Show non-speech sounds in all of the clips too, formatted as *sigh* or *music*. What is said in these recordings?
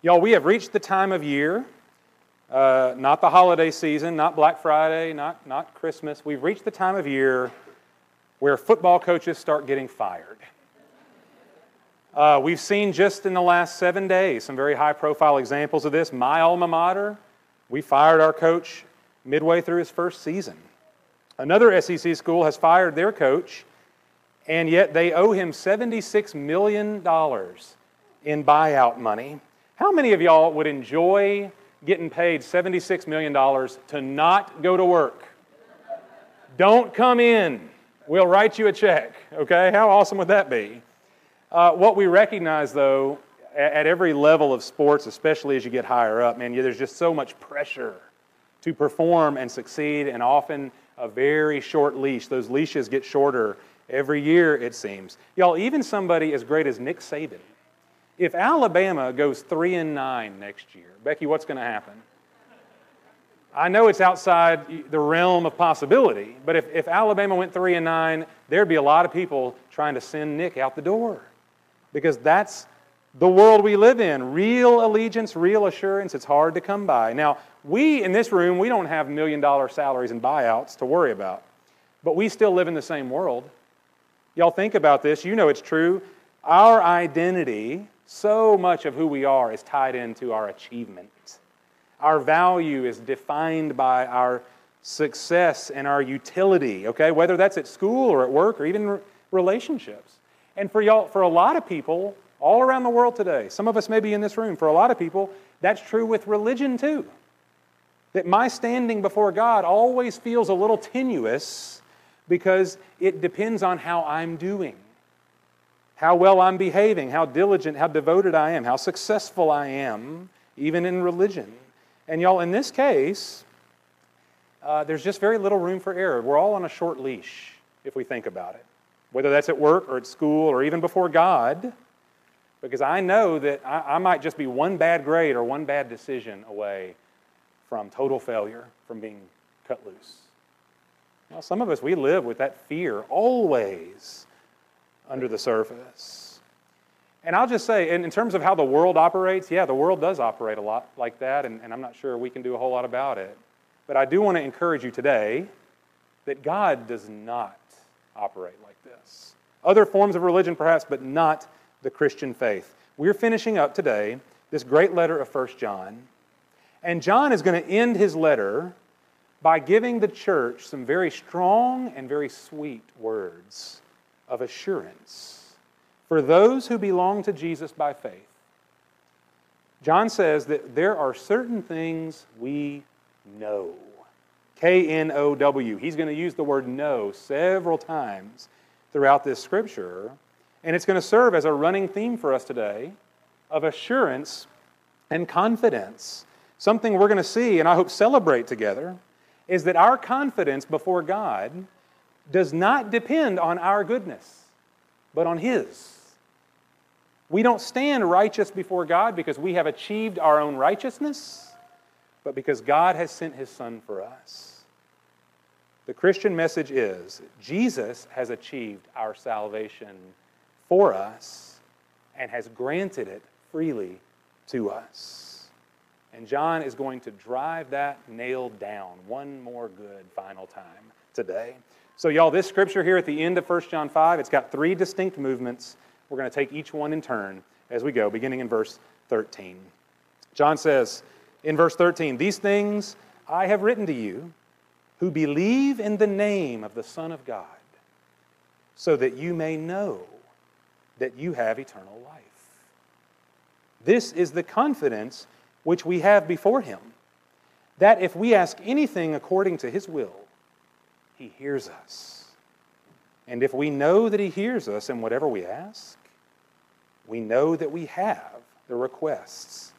Y'all, we have reached the time of year, uh, not the holiday season, not Black Friday, not, not Christmas. We've reached the time of year where football coaches start getting fired. Uh, we've seen just in the last seven days some very high profile examples of this. My alma mater, we fired our coach midway through his first season. Another SEC school has fired their coach, and yet they owe him $76 million in buyout money. How many of y'all would enjoy getting paid $76 million to not go to work? Don't come in. We'll write you a check, okay? How awesome would that be? Uh, what we recognize, though, at, at every level of sports, especially as you get higher up, man, there's just so much pressure to perform and succeed, and often a very short leash. Those leashes get shorter every year, it seems. Y'all, even somebody as great as Nick Saban, if Alabama goes three and nine next year, Becky, what's going to happen? I know it's outside the realm of possibility, but if, if Alabama went three and nine, there'd be a lot of people trying to send Nick out the door because that's the world we live in. Real allegiance, real assurance, it's hard to come by. Now, we in this room, we don't have million dollar salaries and buyouts to worry about, but we still live in the same world. Y'all think about this. You know it's true. Our identity, so much of who we are, is tied into our achievement. Our value is defined by our success and our utility, okay? Whether that's at school or at work or even relationships. And for y'all, for a lot of people all around the world today, some of us may be in this room, for a lot of people, that's true with religion too. That my standing before God always feels a little tenuous because it depends on how I'm doing, how well I'm behaving, how diligent, how devoted I am, how successful I am, even in religion. And y'all, in this case, uh, there's just very little room for error. We're all on a short leash if we think about it whether that's at work or at school or even before God, because I know that I, I, might just be one bad grade or one bad decision away from total failure, from being cut loose. Now, some of us, we live with that fear always under the surface. And I'll just say, in, in terms of how the world operates, yeah, the world does operate a lot like that, and, and I'm not sure we can do a whole lot about it. But I do want to encourage you today that God does not operate like this. Other forms of religion, perhaps, but not the Christian faith. We're finishing up today this great letter of 1 John. And John is going to end his letter by giving the church some very strong and very sweet words of assurance for those who belong to Jesus by faith. John says that there are certain things we know. K N O W. He's going to use the word know several times throughout this scripture. And it's going to serve as a running theme for us today of assurance and confidence. Something we're going to see and I hope celebrate together is that our confidence before God does not depend on our goodness, but on His. We don't stand righteous before God because we have achieved our own righteousness, but because God has sent His Son for us. The Christian message is Jesus has achieved our salvation for us and has granted it freely to us. And John is going to drive that nail down one more good final time today. So, y'all, this scripture here at the end of 1 John 5, it's got three distinct movements. We're going to take each one in turn as we go, beginning in verse 13. John says in verse 13, These things I have written to you who believe in the name of the Son of God, so that you may know that you have eternal life. This is the confidence which we have before Him, that if we ask anything according to His will, He hears us. And if we know that He hears us in whatever we ask, we know that we have the requests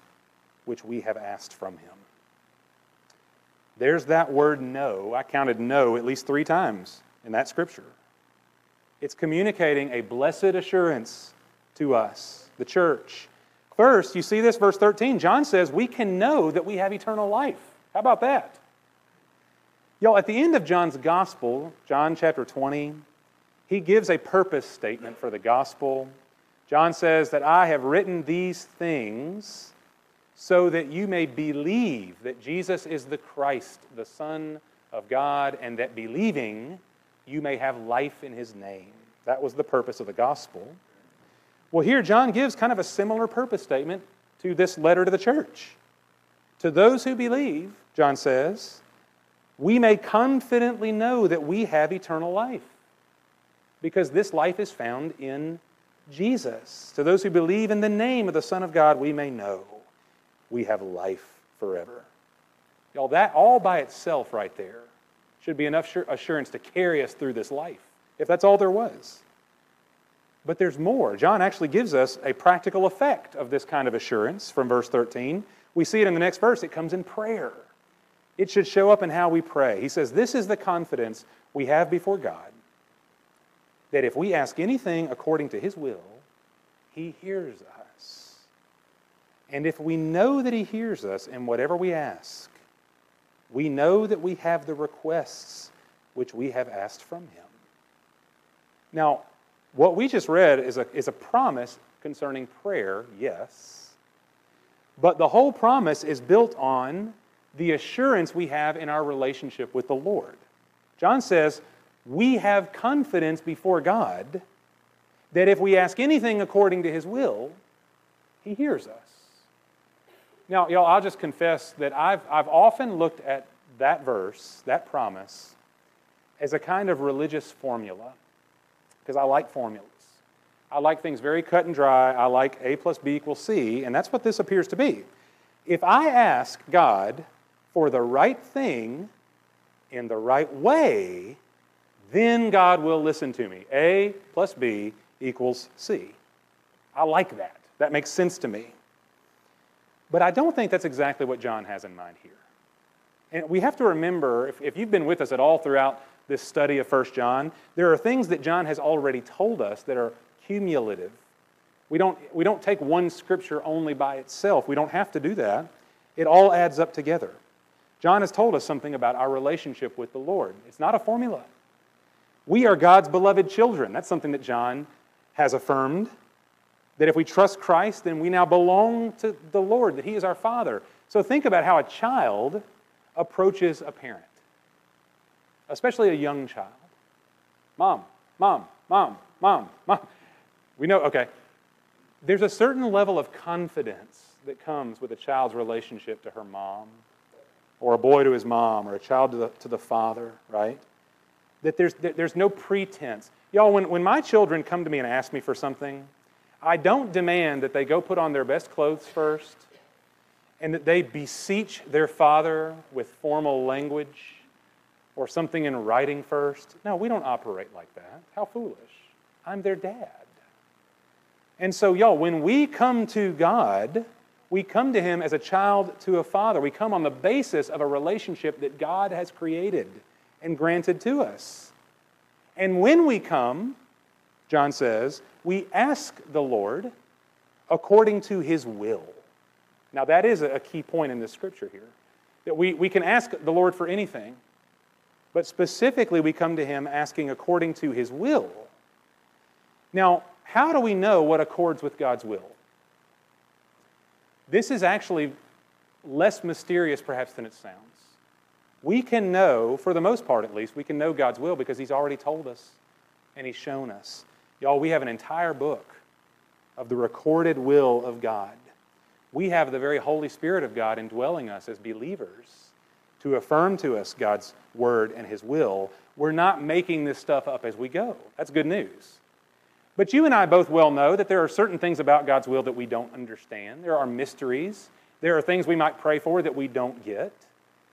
which we have asked from Him. There's that word know. I counted know at least three times in that scripture. It's communicating a blessed assurance to us, the church. First, you see this, verse 13. John says we can know that we have eternal life. How about that? Y'all, at the end of John's gospel, John chapter 20, he gives a purpose statement for the gospel. John says that I have written these things so that you may believe that Jesus is the Christ, the Son of God, and that believing you may have life in his name. That was the purpose of the gospel. Well, here John gives kind of a similar purpose statement to this letter to the church. To those who believe, John says, we may confidently know that we have eternal life because this life is found in Jesus. To those who believe in the name of the Son of God, we may know we have life forever. Y'all, that all by itself right there should be enough assurance to carry us through this life, if that's all there was. But there's more. John actually gives us a practical effect of this kind of assurance from verse 13. We see it in the next verse. It comes in prayer. It should show up in how we pray. He says, This is the confidence we have before God that if we ask anything according to His will, He hears us. And if we know that He hears us in whatever we ask, we know that we have the requests which we have asked from Him. Now, what we just read is a, is a promise concerning prayer, yes. But the whole promise is built on the assurance we have in our relationship with the Lord. John says, we have confidence before God that if we ask anything according to his will, he hears us. Now, y'all, I'll just confess that I've, I've often looked at that verse, that promise, as a kind of religious formula because I like formulas. I like things very cut and dry. I like A plus B equals C, and that's what this appears to be. If I ask God for the right thing in the right way, then God will listen to me. A plus B equals C. I like that. That makes sense to me. But I don't think that's exactly what John has in mind here. And we have to remember, if, if you've been with us at all throughout this study of 1 John, there are things that John has already told us that are cumulative. We don't, we don't take one scripture only by itself. We don't have to do that. It all adds up together. John has told us something about our relationship with the Lord. It's not a formula. We are God's beloved children. That's something that John has affirmed. That if we trust Christ, then we now belong to the Lord, that He is our Father. So think about how a child approaches a parent, especially a young child. Mom, mom, mom, mom, mom. We know, okay. There's a certain level of confidence that comes with a child's relationship to her mom, or a boy to his mom, or a child to the, to the father, right? that there's, there's no pretense. Y'all, when, when my children come to me and ask me for something, I don't demand that they go put on their best clothes first and that they beseech their father with formal language or something in writing first. No, we don't operate like that. How foolish. I'm their dad. And so, y'all, when we come to God, we come to Him as a child to a father. We come on the basis of a relationship that God has created and granted to us. And when we come, John says, we ask the Lord according to his will. Now, that is a key point in this scripture here. That we, we can ask the Lord for anything, but specifically we come to him asking according to his will. Now, how do we know what accords with God's will? This is actually less mysterious, perhaps, than it sounds we can know, for the most part at least, we can know God's will because He's already told us and He's shown us. Y'all, we have an entire book of the recorded will of God. We have the very Holy Spirit of God indwelling us as believers to affirm to us God's word and His will. We're not making this stuff up as we go. That's good news. But you and I both well know that there are certain things about God's will that we don't understand. There are mysteries. There are things we might pray for that we don't get.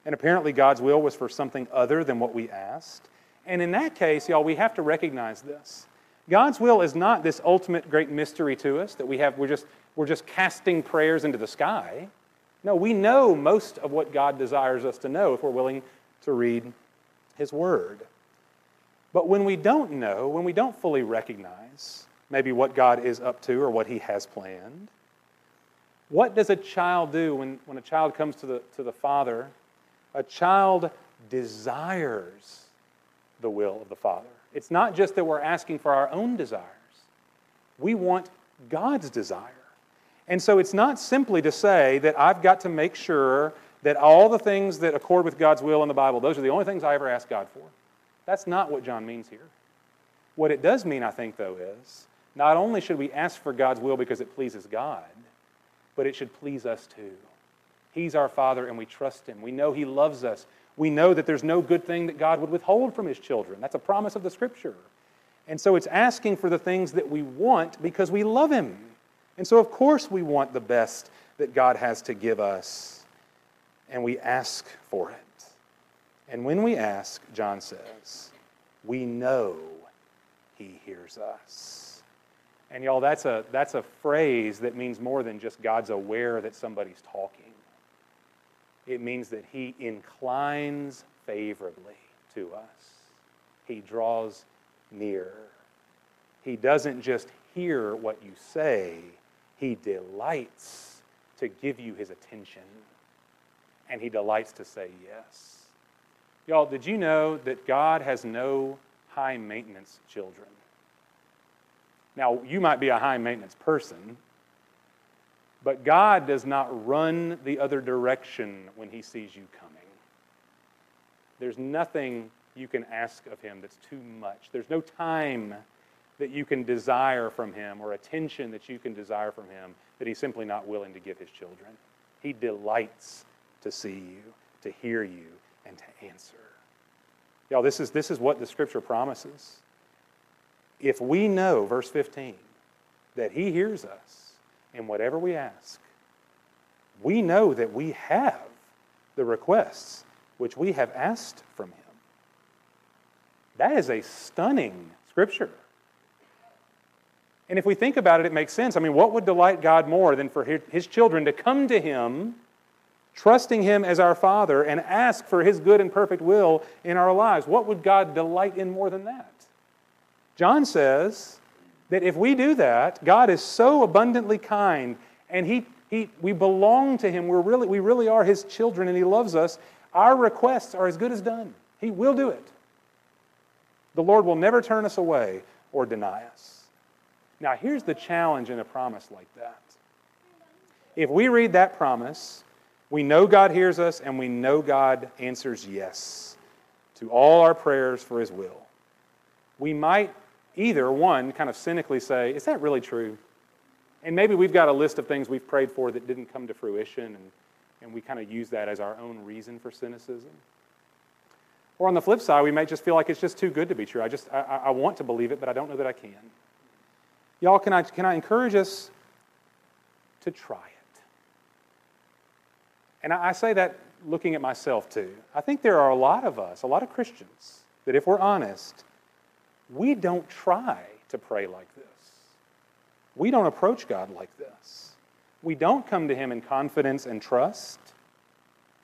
And apparently, God's will was for something other than what we asked. And in that case, y'all, we have to recognize this. God's will is not this ultimate great mystery to us that we have, we're just, we're just casting prayers into the sky. No, we know most of what God desires us to know if we're willing to read His Word. But when we don't know, when we don't fully recognize maybe what God is up to or what He has planned, what does a child do when, when a child comes to the, to the father a child desires the will of the Father. It's not just that we're asking for our own desires, we want God's desire. And so it's not simply to say that I've got to make sure that all the things that accord with God's will in the Bible, those are the only things I ever ask God for. That's not what John means here. What it does mean, I think, though, is not only should we ask for God's will because it pleases God, but it should please us too. He's our Father and we trust Him. We know He loves us. We know that there's no good thing that God would withhold from His children. That's a promise of the Scripture. And so it's asking for the things that we want because we love Him. And so, of course, we want the best that God has to give us, and we ask for it. And when we ask, John says, we know He hears us. And y'all, that's a, that's a phrase that means more than just God's aware that somebody's talking. It means that He inclines favorably to us, He draws near. He doesn't just hear what you say, He delights to give you His attention, and He delights to say yes. Y'all, did you know that God has no high maintenance children? Now, you might be a high maintenance person, but God does not run the other direction when He sees you coming. There's nothing you can ask of Him that's too much. There's no time that you can desire from Him or attention that you can desire from Him that He's simply not willing to give His children. He delights to see you, to hear you, and to answer. Y'all, this is, this is what the Scripture promises. If we know, verse 15, that He hears us in whatever we ask, we know that we have the requests which we have asked from Him. That is a stunning scripture. And if we think about it, it makes sense. I mean, what would delight God more than for his children to come to him, trusting him as our Father, and ask for his good and perfect will in our lives? What would God delight in more than that? John says that if we do that, God is so abundantly kind and he, he, we belong to him. We're really, we really are his children and he loves us. Our requests are as good as done. He will do it. The Lord will never turn us away or deny us. Now, here's the challenge in a promise like that. If we read that promise, we know God hears us and we know God answers yes to all our prayers for His will. We might either, one, kind of cynically say, Is that really true? And maybe we've got a list of things we've prayed for that didn't come to fruition, and, and we kind of use that as our own reason for cynicism. Or on the flip side, we may just feel like it's just too good to be true. I just I, I want to believe it, but I don't know that I can. Y'all, can I, can I encourage us to try it? And I, say that looking at myself too. I think there are a lot of us, a lot of Christians, that if we're honest, we don't try to pray like this. We don't approach God like this. We don't come to Him in confidence and trust.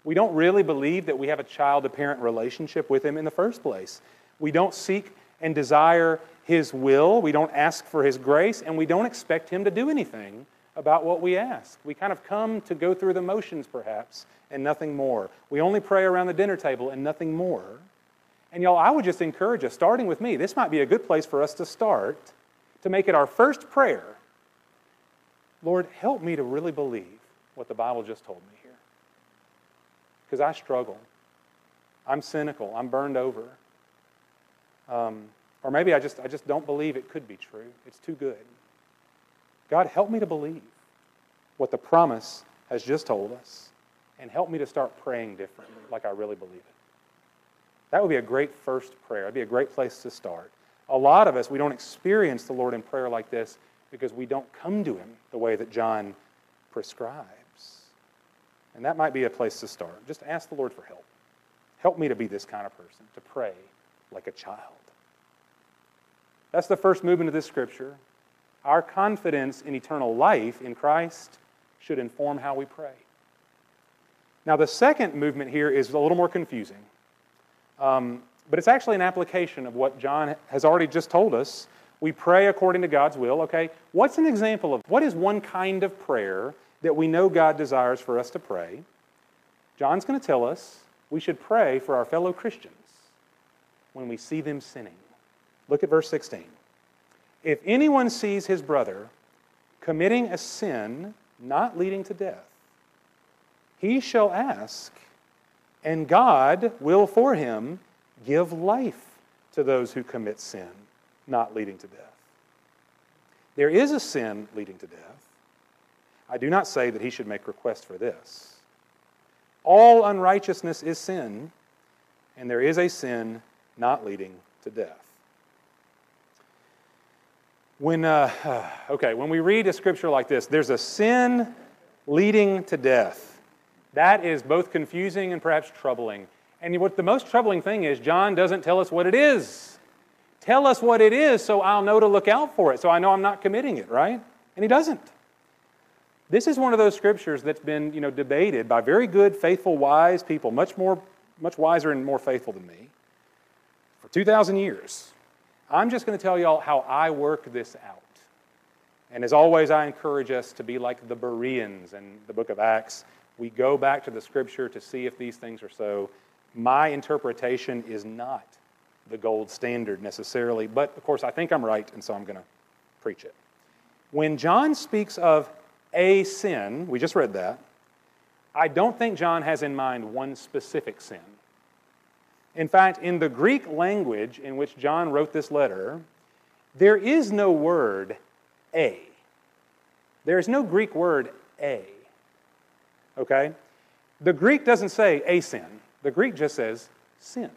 We don't really believe that we have a child to parent relationship with Him in the first place. We don't seek and desire His will. We don't ask for His grace, and we don't expect Him to do anything about what we ask. We kind of come to go through the motions, perhaps, and nothing more. We only pray around the dinner table and nothing more. And y'all, I would just encourage us, starting with me, this might be a good place for us to start to make it our first prayer. Lord, help me to really believe what the Bible just told me here. because I struggle. I'm cynical. I'm burned over. Um, or maybe I just, I just don't believe it could be true. It's too good. God, help me to believe what the promise has just told us and help me to start praying differently like I really believe it. That would be a great first prayer. It'd be a great place to start. A lot of us, we don't experience the Lord in prayer like this because we don't come to Him the way that John prescribes. And that might be a place to start. Just ask the Lord for help. Help me to be this kind of person, to pray like a child. That's the first movement of this scripture. Our confidence in eternal life in Christ should inform how we pray. Now, the second movement here is a little more confusing, um, but it's actually an application of what John has already just told us. We pray according to God's will, okay? What's an example of what is one kind of prayer that we know God desires for us to pray, John's going to tell us we should pray for our fellow Christians when we see them sinning. Look at verse 16. If anyone sees his brother committing a sin not leading to death, he shall ask, and God will for him give life to those who commit sin, not leading to death. There is a sin leading to death. I do not say that he should make request for this. All unrighteousness is sin, and there is a sin not leading to death. When, uh, *sighs* okay, when we read a scripture like this, there's a sin leading to death. That is both confusing and perhaps troubling. And what the most troubling thing is, John doesn't tell us what it is. Tell us what it is so I'll know to look out for it, so I know I'm not committing it, right? And he doesn't. This is one of those scriptures that's been, you know, debated by very good, faithful, wise people, much more, much wiser and more faithful than me, for 2,000 years. I'm just going to tell y'all how I work this out. And as always, I encourage us to be like the Bereans in the book of Acts. We go back to the scripture to see if these things are so. My interpretation is not the gold standard necessarily, but of course, I think I'm right, and so I'm going to preach it. When John speaks of a sin, we just read that, I don't think John has in mind one specific sin. In fact, in the Greek language in which John wrote this letter, there is no word a. There is no Greek word a. Okay? The Greek doesn't say a sin, the Greek just says sin.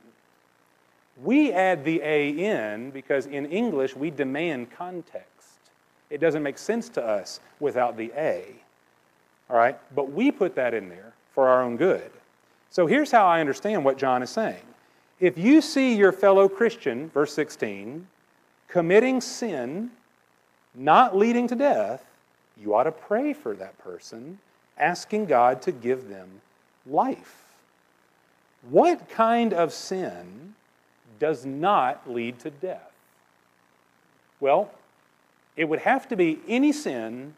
We add the a in because in English we demand context. It doesn't make sense to us without the a. All right? But we put that in there for our own good. So here's how I understand what John is saying. If you see your fellow Christian, verse 16, committing sin, not leading to death, you ought to pray for that person, asking God to give them life. What kind of sin does not lead to death? Well, it would have to be any sin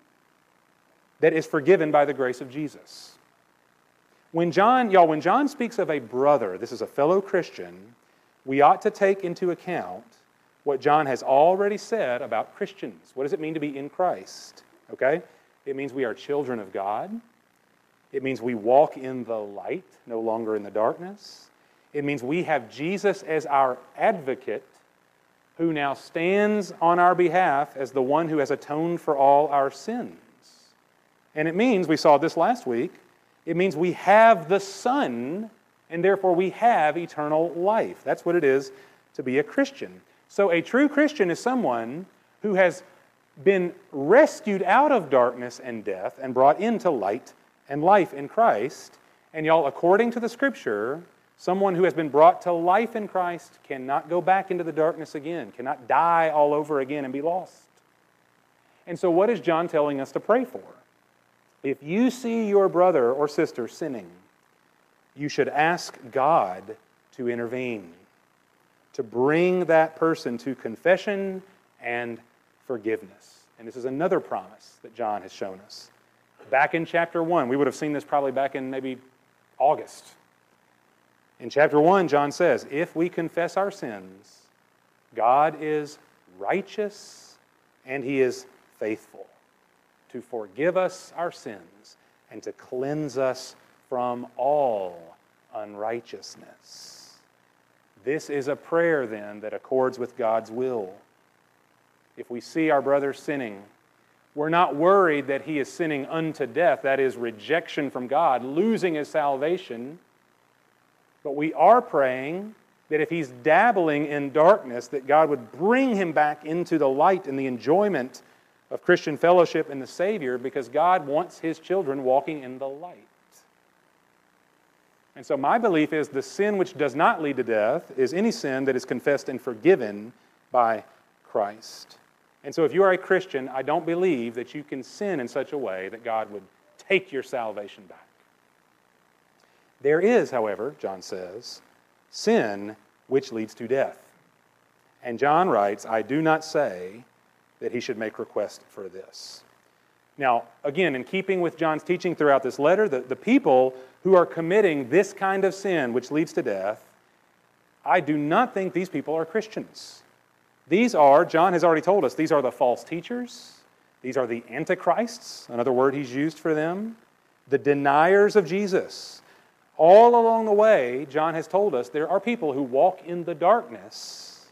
that is forgiven by the grace of Jesus. When John, y'all, when John speaks of a brother, this is a fellow Christian, we ought to take into account what John has already said about Christians. What does it mean to be in Christ? Okay? It means we are children of God. It means we walk in the light, no longer in the darkness. It means we have Jesus as our advocate, who now stands on our behalf as the one who has atoned for all our sins. And it means, we saw this last week, it means we have the Son, and therefore we have eternal life. That's what it is to be a Christian. So, a true Christian is someone who has been rescued out of darkness and death and brought into light and life in Christ. And, y'all, according to the scripture, someone who has been brought to life in Christ cannot go back into the darkness again, cannot die all over again and be lost. And so, what is John telling us to pray for? If you see your brother or sister sinning, you should ask God to intervene, to bring that person to confession and forgiveness. And this is another promise that John has shown us. Back in chapter 1, we would have seen this probably back in maybe August. In chapter 1, John says, If we confess our sins, God is righteous and he is faithful to forgive us our sins and to cleanse us from all unrighteousness. This is a prayer, then, that accords with God's will. If we see our brother sinning, we're not worried that he is sinning unto death, that is, rejection from God, losing his salvation. But we are praying that if he's dabbling in darkness, that God would bring him back into the light and the enjoyment of Christian fellowship in the Savior because God wants His children walking in the light. And so, my belief is the sin which does not lead to death is any sin that is confessed and forgiven by Christ. And so, if you are a Christian, I don't believe that you can sin in such a way that God would take your salvation back. There is, however, John says, sin which leads to death. And John writes, I do not say that he should make request for this. Now, again, in keeping with John's teaching throughout this letter, the, the people who are committing this kind of sin, which leads to death, I do not think these people are Christians. These are, John has already told us, these are the false teachers. These are the antichrists, another word he's used for them, the deniers of Jesus. All along the way, John has told us there are people who walk in the darkness.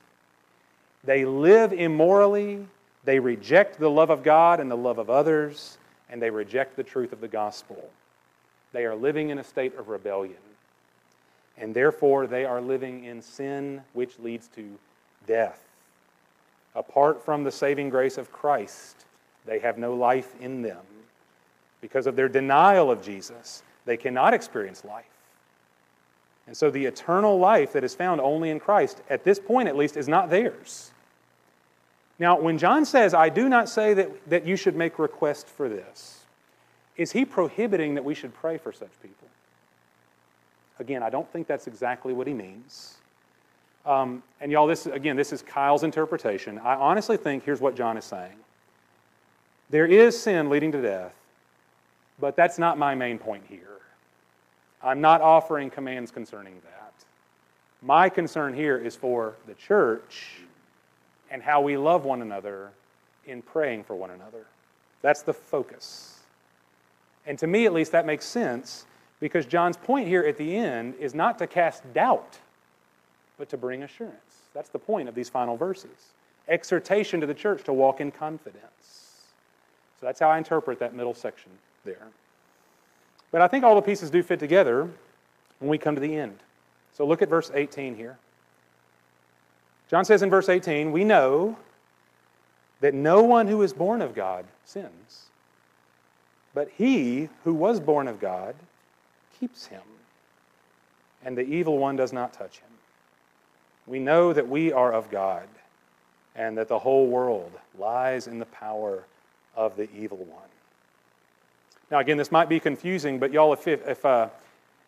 They live immorally, they reject the love of God and the love of others, and they reject the truth of the gospel. They are living in a state of rebellion. And therefore, they are living in sin, which leads to death. Apart from the saving grace of Christ, they have no life in them. Because of their denial of Jesus, they cannot experience life. And so the eternal life that is found only in Christ, at this point at least, is not theirs. Now, when John says, I do not say that, that you should make request for this, is he prohibiting that we should pray for such people? Again, I don't think that's exactly what he means. Um, and y'all, this again, this is Kyle's interpretation. I honestly think here's what John is saying. There is sin leading to death, but that's not my main point here. I'm not offering commands concerning that. My concern here is for the church and how we love one another in praying for one another. That's the focus. And to me, at least, that makes sense because John's point here at the end is not to cast doubt, but to bring assurance. That's the point of these final verses. Exhortation to the church to walk in confidence. So that's how I interpret that middle section there. But I think all the pieces do fit together when we come to the end. So look at verse 18 here. John says in verse 18, We know that no one who is born of God sins, but he who was born of God keeps him, and the evil one does not touch him. We know that we are of God, and that the whole world lies in the power of the evil one. Now, again, this might be confusing, but y'all, if, if, uh,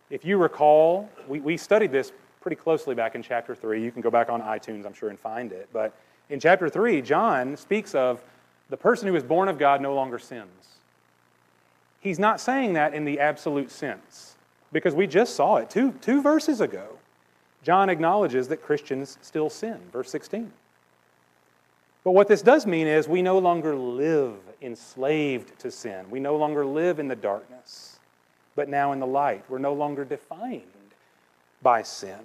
if you recall, we, we studied this pretty closely back in chapter 3. You can go back on iTunes, I'm sure, and find it. But in chapter 3, John speaks of the person who is born of God no longer sins. He's not saying that in the absolute sense, because we just saw it two, two verses ago. John acknowledges that Christians still sin, verse 16. But what this does mean is we no longer live enslaved to sin. We no longer live in the darkness, but now in the light. We're no longer defined by sin.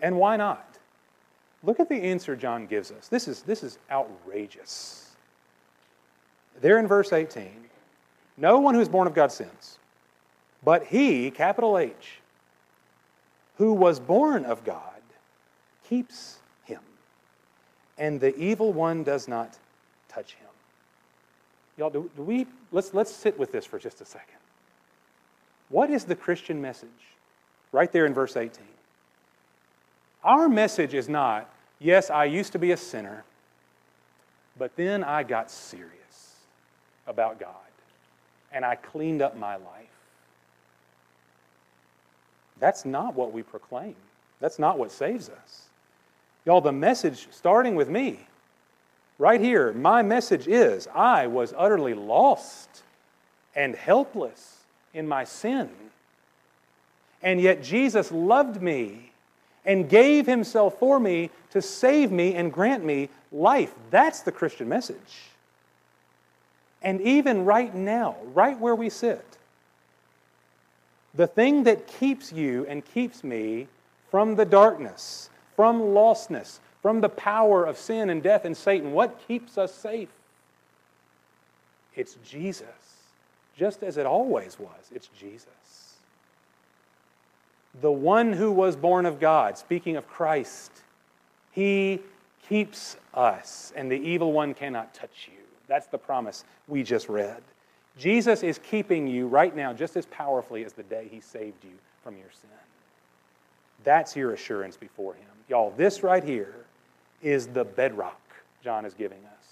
And why not? Look at the answer John gives us. This is, this is outrageous. There in verse 18, no one who is born of God sins, but he, capital H, who was born of God, keeps him, and the evil one does not touch him. Y'all, do, do we, let's, let's sit with this for just a second. What is the Christian message? Right there in verse 18. Our message is not, yes, I used to be a sinner, but then I got serious about God and I cleaned up my life. That's not what we proclaim. That's not what saves us. Y'all, the message starting with me, right here, my message is I was utterly lost and helpless in my sin. And yet Jesus loved me and gave himself for me to save me and grant me life. That's the Christian message. And even right now, right where we sit, the thing that keeps you and keeps me from the darkness, from lostness, from the power of sin and death and Satan, what keeps us safe? It's Jesus. Just as it always was, it's Jesus the one who was born of God, speaking of Christ, he keeps us, and the evil one cannot touch you. That's the promise we just read. Jesus is keeping you right now just as powerfully as the day he saved you from your sin. That's your assurance before him. Y'all, this right here is the bedrock John is giving us.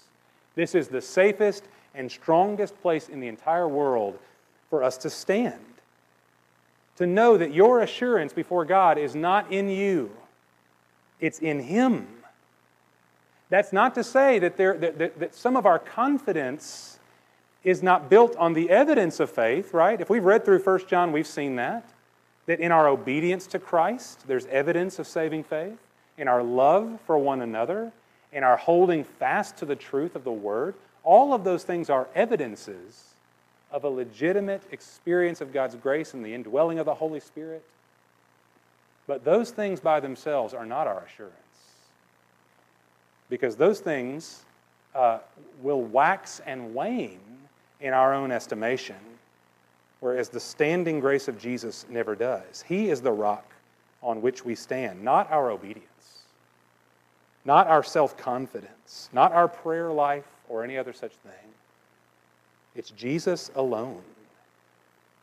This is the safest and strongest place in the entire world for us to stand to know that your assurance before God is not in you, it's in Him. That's not to say that, there, that, that, that, some of our confidence is not built on the evidence of faith, right? If we've read through 1 John, we've seen that. That in our obedience to Christ, there's evidence of saving faith. In our love for one another, in our holding fast to the truth of the Word, All of those things are evidences of a legitimate experience of God's grace and the indwelling of the Holy Spirit. But those things by themselves are not our assurance. Because those things uh, will wax and wane in our own estimation, whereas the standing grace of Jesus never does. He is the rock on which we stand, not our obedience, not our self confidence, not our prayer life or any other such thing. It's Jesus alone.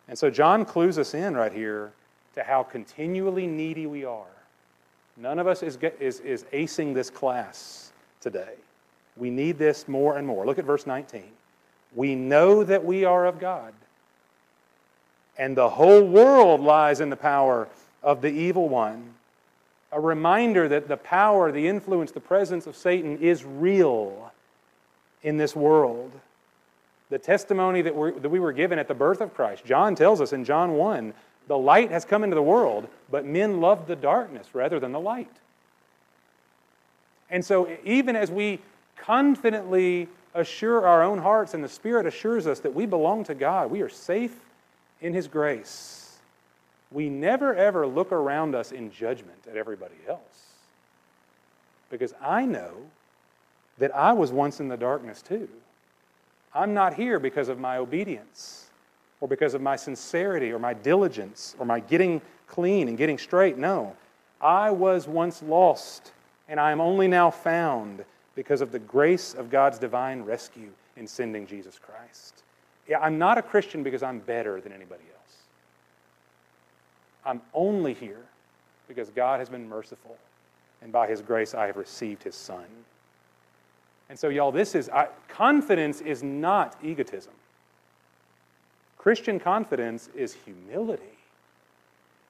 And so John clues us in right here to how continually needy we are. None of us is, is, is acing this class today. We need this more and more. Look at verse 19. We know that we are of God, and the whole world lies in the power of the evil one. A reminder that the power, the influence, the presence of Satan is real in this world. The testimony that, we that we were given at the birth of Christ, John tells us in John 1 the light has come into the world, but men loved the darkness rather than the light. And so, even as we confidently assure our own hearts, and the Spirit assures us that we belong to God, we are safe in His grace. We never ever look around us in judgment at everybody else. Because I know that I was once in the darkness too. I'm not here because of my obedience or because of my sincerity or my diligence or my getting clean and getting straight. No. I was once lost and I am only now found because of the grace of God's divine rescue in sending Jesus Christ. Yeah, I'm not a Christian because I'm better than anybody else. I'm only here because God has been merciful, and by His grace I have received His Son. And so, y'all, this is I, confidence is not egotism. Christian confidence is humility.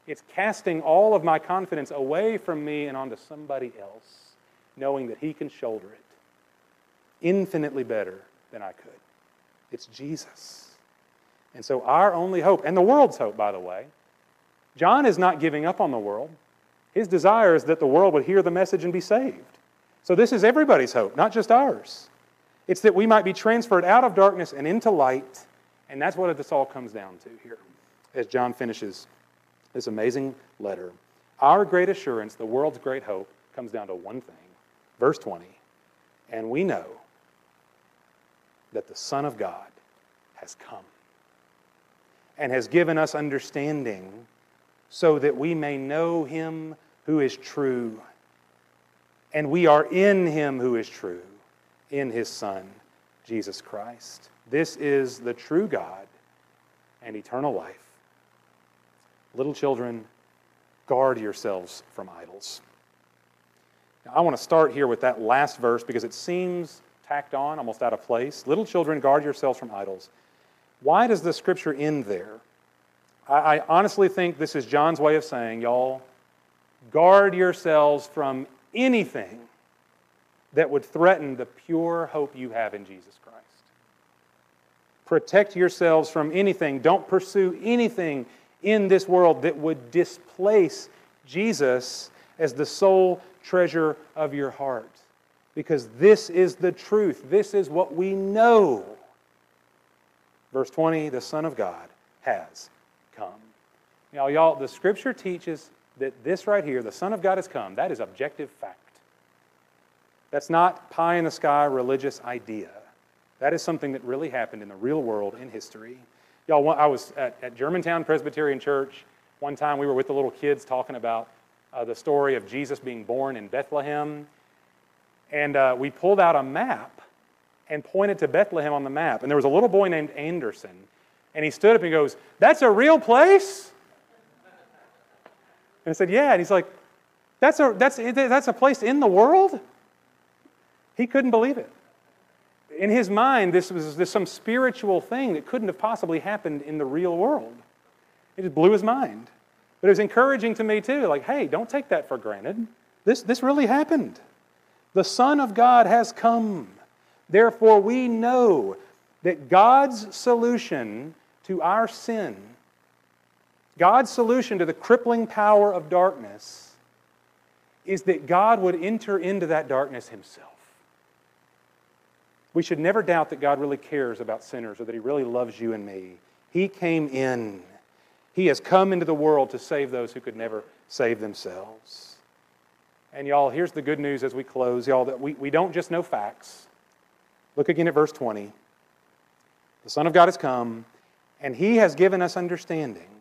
It's casting all of my confidence away from me and onto somebody else knowing that He can shoulder it infinitely better than I could. It's Jesus. And so, our only hope, and the world's hope, by the way, John is not giving up on the world. His desire is that the world would hear the message and be saved. So, this is everybody's hope, not just ours. It's that we might be transferred out of darkness and into light. And that's what this all comes down to here as John finishes this amazing letter. Our great assurance, the world's great hope, comes down to one thing Verse 20, and we know that the Son of God has come and has given us understanding so that we may know him who is true. And we are in him who is true, in his Son, Jesus Christ. This is the true God and eternal life. Little children, guard yourselves from idols. Now, I want to start here with that last verse because it seems tacked on, almost out of place. Little children, guard yourselves from idols. Why does the scripture end there? I, I honestly think this is John's way of saying, y'all, guard yourselves from anything that would threaten the pure hope you have in Jesus Christ. Protect yourselves from anything. Don't pursue anything in this world that would displace Jesus as the sole treasure of your heart. Because this is the truth. This is what we know. Verse 20 the Son of God has come. Now, y'all, the scripture teaches that this right here, the Son of God has come, that is objective fact. That's not pie in the sky religious idea. That is something that really happened in the real world in history. Y'all, I was at, at Germantown Presbyterian Church. One time we were with the little kids talking about uh, the story of Jesus being born in Bethlehem. And uh, we pulled out a map and pointed to Bethlehem on the map. And there was a little boy named Anderson. And he stood up and goes, That's a real place? And I said, Yeah. And he's like, That's a, that's, that's a place in the world? He couldn't believe it. In his mind, this was this some spiritual thing that couldn't have possibly happened in the real world. It just blew his mind. But it was encouraging to me too, like, hey, don't take that for granted. This, this really happened. The Son of God has come. Therefore, we know that God's solution to our sin, God's solution to the crippling power of darkness, is that God would enter into that darkness himself. We should never doubt that God really cares about sinners or that He really loves you and me. He came in. He has come into the world to save those who could never save themselves. And y'all, here's the good news as we close, y'all, that we, we don't just know facts. Look again at verse 20. The Son of God has come, and He has given us understanding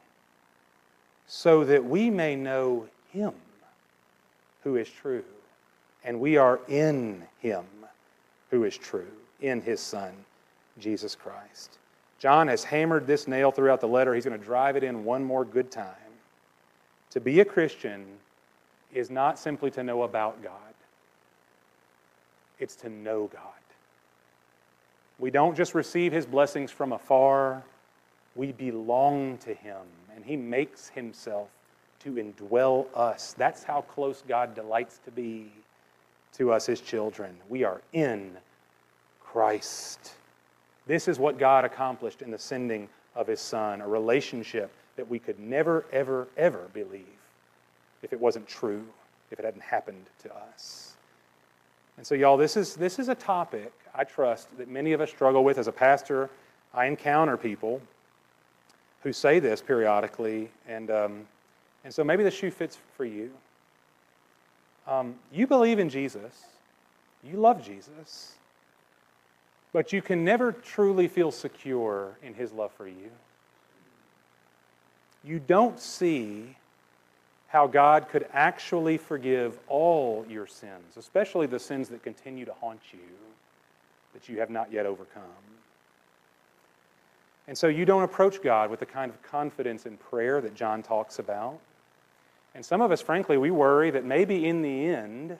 so that we may know Him who is true. And we are in Him who is true, in His Son, Jesus Christ. John has hammered this nail throughout the letter. He's going to drive it in one more good time. To be a Christian is not simply to know about God, it's to know God. We don't just receive his blessings from afar, we belong to him, and he makes himself to indwell us. That's how close God delights to be to us, his children. We are in Christ. This is what God accomplished in the sending of his son, a relationship that we could never, ever, ever believe if it wasn't true, if it hadn't happened to us. And so, y'all, this is, this is a topic I trust that many of us struggle with. As a pastor, I encounter people who say this periodically, and, um, and so maybe the shoe fits for you. Um, you believe in Jesus, you love Jesus, but you can never truly feel secure in his love for you. You don't see how God could actually forgive all your sins, especially the sins that continue to haunt you that you have not yet overcome. And so you don't approach God with the kind of confidence in prayer that John talks about. And some of us, frankly, we worry that maybe in the end,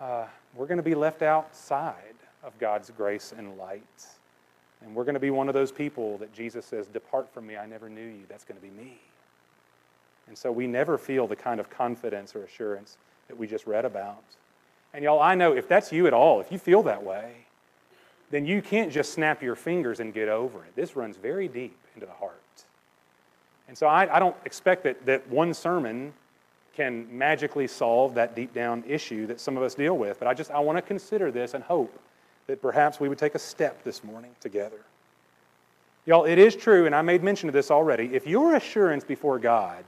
uh, we're going to be left outside of God's grace and light. And we're going to be one of those people that Jesus says, Depart from me, I never knew you. That's going to be me. And so we never feel the kind of confidence or assurance that we just read about. And y'all, I know if that's you at all, if you feel that way, then you can't just snap your fingers and get over it. This runs very deep into the heart. And so I, I don't expect that, that one sermon can magically solve that deep down issue that some of us deal with. But I just I want to consider this and hope that perhaps we would take a step this morning together. Y'all, it is true, and I made mention of this already. If your assurance before God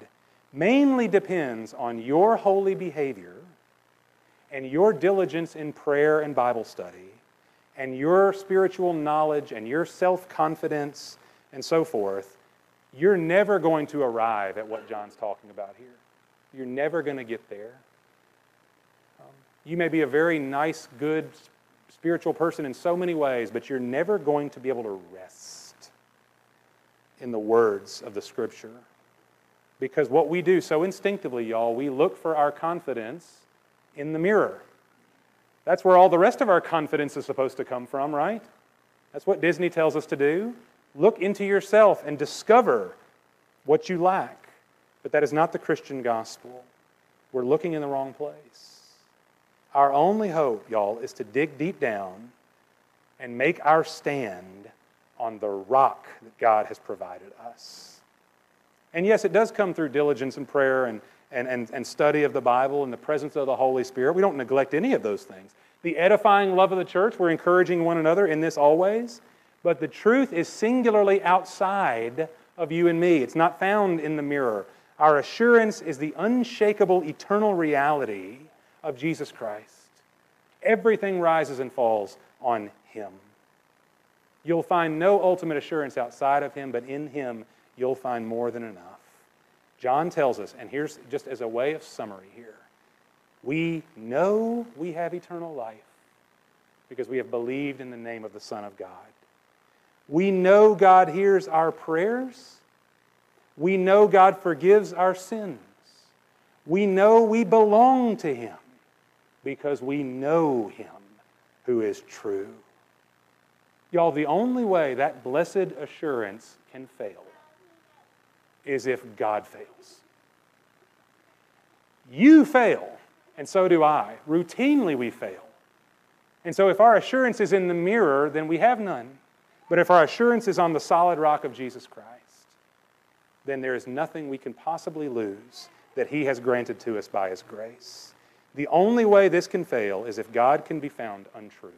mainly depends on your holy behavior and your diligence in prayer and Bible study and your spiritual knowledge and your self confidence and so forth, you're never going to arrive at what John's talking about here. You're never going to get there. Um, you may be a very nice, good, spiritual person in so many ways, but you're never going to be able to rest in the words of the Scripture. Because what we do so instinctively, y'all, we look for our confidence in the mirror. That's where all the rest of our confidence is supposed to come from, right? That's what Disney tells us to do. Look into yourself and discover what you lack. But that is not the Christian gospel. We're looking in the wrong place. Our only hope, y'all, is to dig deep down and make our stand on the rock that God has provided us. And yes, it does come through diligence and prayer and, and, and, and study of the Bible and the presence of the Holy Spirit. We don't neglect any of those things. The edifying love of the church, we're encouraging one another in this always. But the truth is singularly outside of you and me. It's not found in the mirror. Our assurance is the unshakable eternal reality of Jesus Christ. Everything rises and falls on Him. You'll find no ultimate assurance outside of Him, but in Him you'll find more than enough. John tells us, and here's just as a way of summary here we know we have eternal life because we have believed in the name of the Son of God. We know God hears our prayers. We know God forgives our sins. We know we belong to Him because we know Him who is true. Y'all, the only way that blessed assurance can fail is if God fails. You fail, and so do I. Routinely, we fail. And so, if our assurance is in the mirror, then we have none. But if our assurance is on the solid rock of Jesus Christ, then there is nothing we can possibly lose that He has granted to us by His grace. The only way this can fail is if God can be found untrue.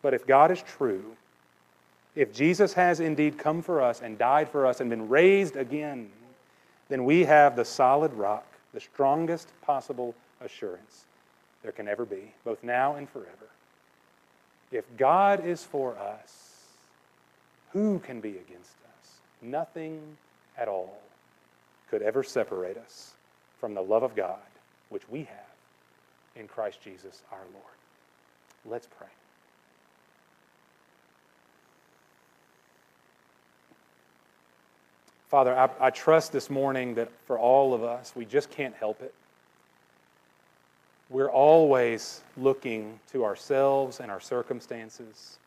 But if God is true, if Jesus has indeed come for us and died for us and been raised again, then we have the solid rock, the strongest possible assurance there can ever be, both now and forever. If God is for us, who can be against us? Nothing at all could ever separate us from the love of God, which we have in Christ Jesus our Lord. Let's pray. Father, I, I, trust this morning that for all of us, we just can't help it. We're always looking to ourselves and our circumstances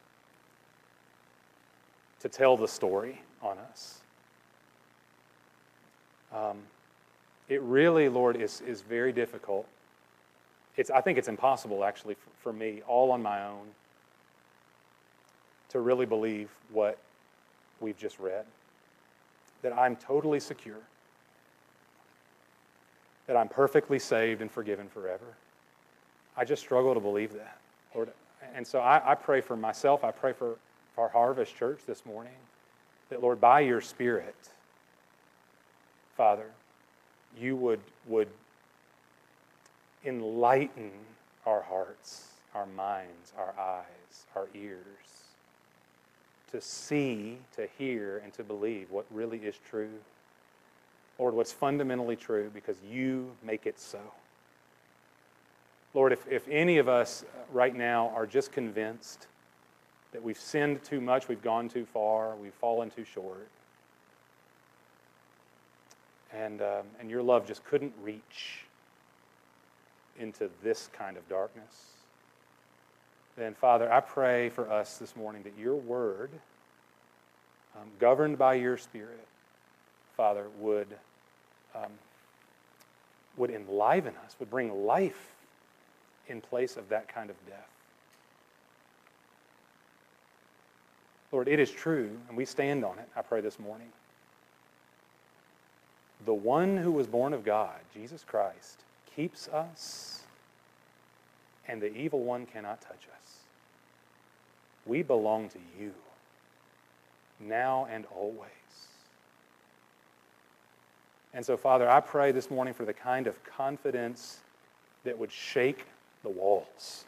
to tell the story on us. Um, it really, Lord, is, is very difficult. It's, I think it's impossible, actually, for, for me, all on my own, to really believe what we've just read that I'm totally secure, that I'm perfectly saved and forgiven forever. I just struggle to believe that, Lord. And so I, I pray for myself, I pray for our Harvest Church this morning, that, Lord, by your Spirit, Father, you would, would enlighten our hearts, our minds, our eyes, our ears to see, to hear, and to believe what really is true. Lord, what's fundamentally true because you make it so. Lord, if, if any of us right now are just convinced that we've sinned too much, we've gone too far, we've fallen too short, and, um, and your love just couldn't reach into this kind of darkness, then, Father, I pray for us this morning that your word, um, governed by your Spirit, Father, would, um, would enliven us, would bring life in place of that kind of death. Lord, it is true, and we stand on it, I pray this morning. The one who was born of God, Jesus Christ, keeps us, and the evil one cannot touch us. We belong to you now and always. And so, Father, I pray this morning for the kind of confidence that would shake the walls.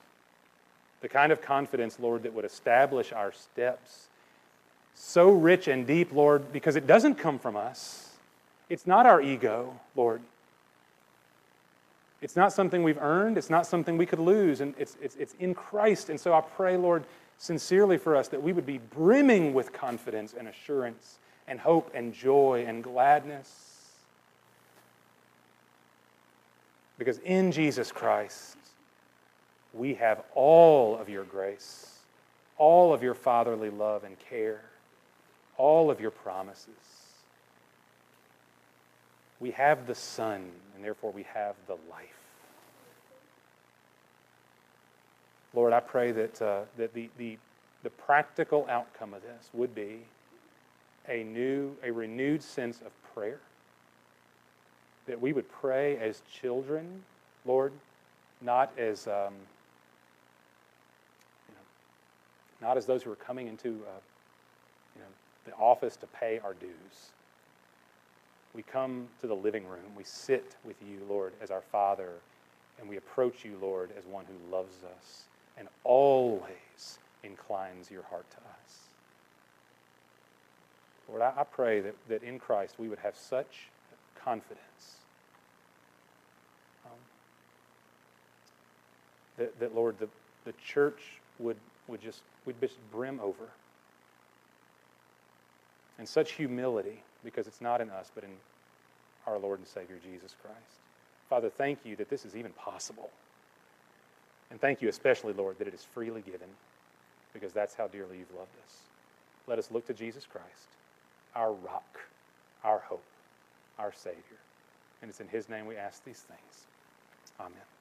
The kind of confidence, Lord, that would establish our steps so rich and deep, Lord, because it doesn't come from us. It's not our ego, Lord. It's not something we've earned. It's not something we could lose. And it's, it's, it's in Christ. And so I pray, Lord, sincerely for us that we would be brimming with confidence and assurance and hope and joy and gladness. Because in Jesus Christ, we have all of your grace, all of your fatherly love and care, all of your promises. We have the Son, and therefore we have the life. Lord, I pray that, uh, that the, the, the practical outcome of this would be a new, a renewed sense of prayer. That we would pray as children, Lord, not as um, you know, not as those who are coming into uh, you know, the office to pay our dues. We come to the living room. We sit with you, Lord, as our Father, and we approach you, Lord, as one who loves us and always inclines your heart to us. Lord, I, I pray that, that in Christ we would have such confidence um, that, that, Lord, the, the church would, would just would just brim over. And such humility, because it's not in us, but in our Lord and Savior Jesus Christ. Father, thank you that this is even possible. And thank you especially, Lord, that it is freely given because that's how dearly you've loved us. Let us look to Jesus Christ, our rock, our hope, our Savior. And it's in His name we ask these things. Amen.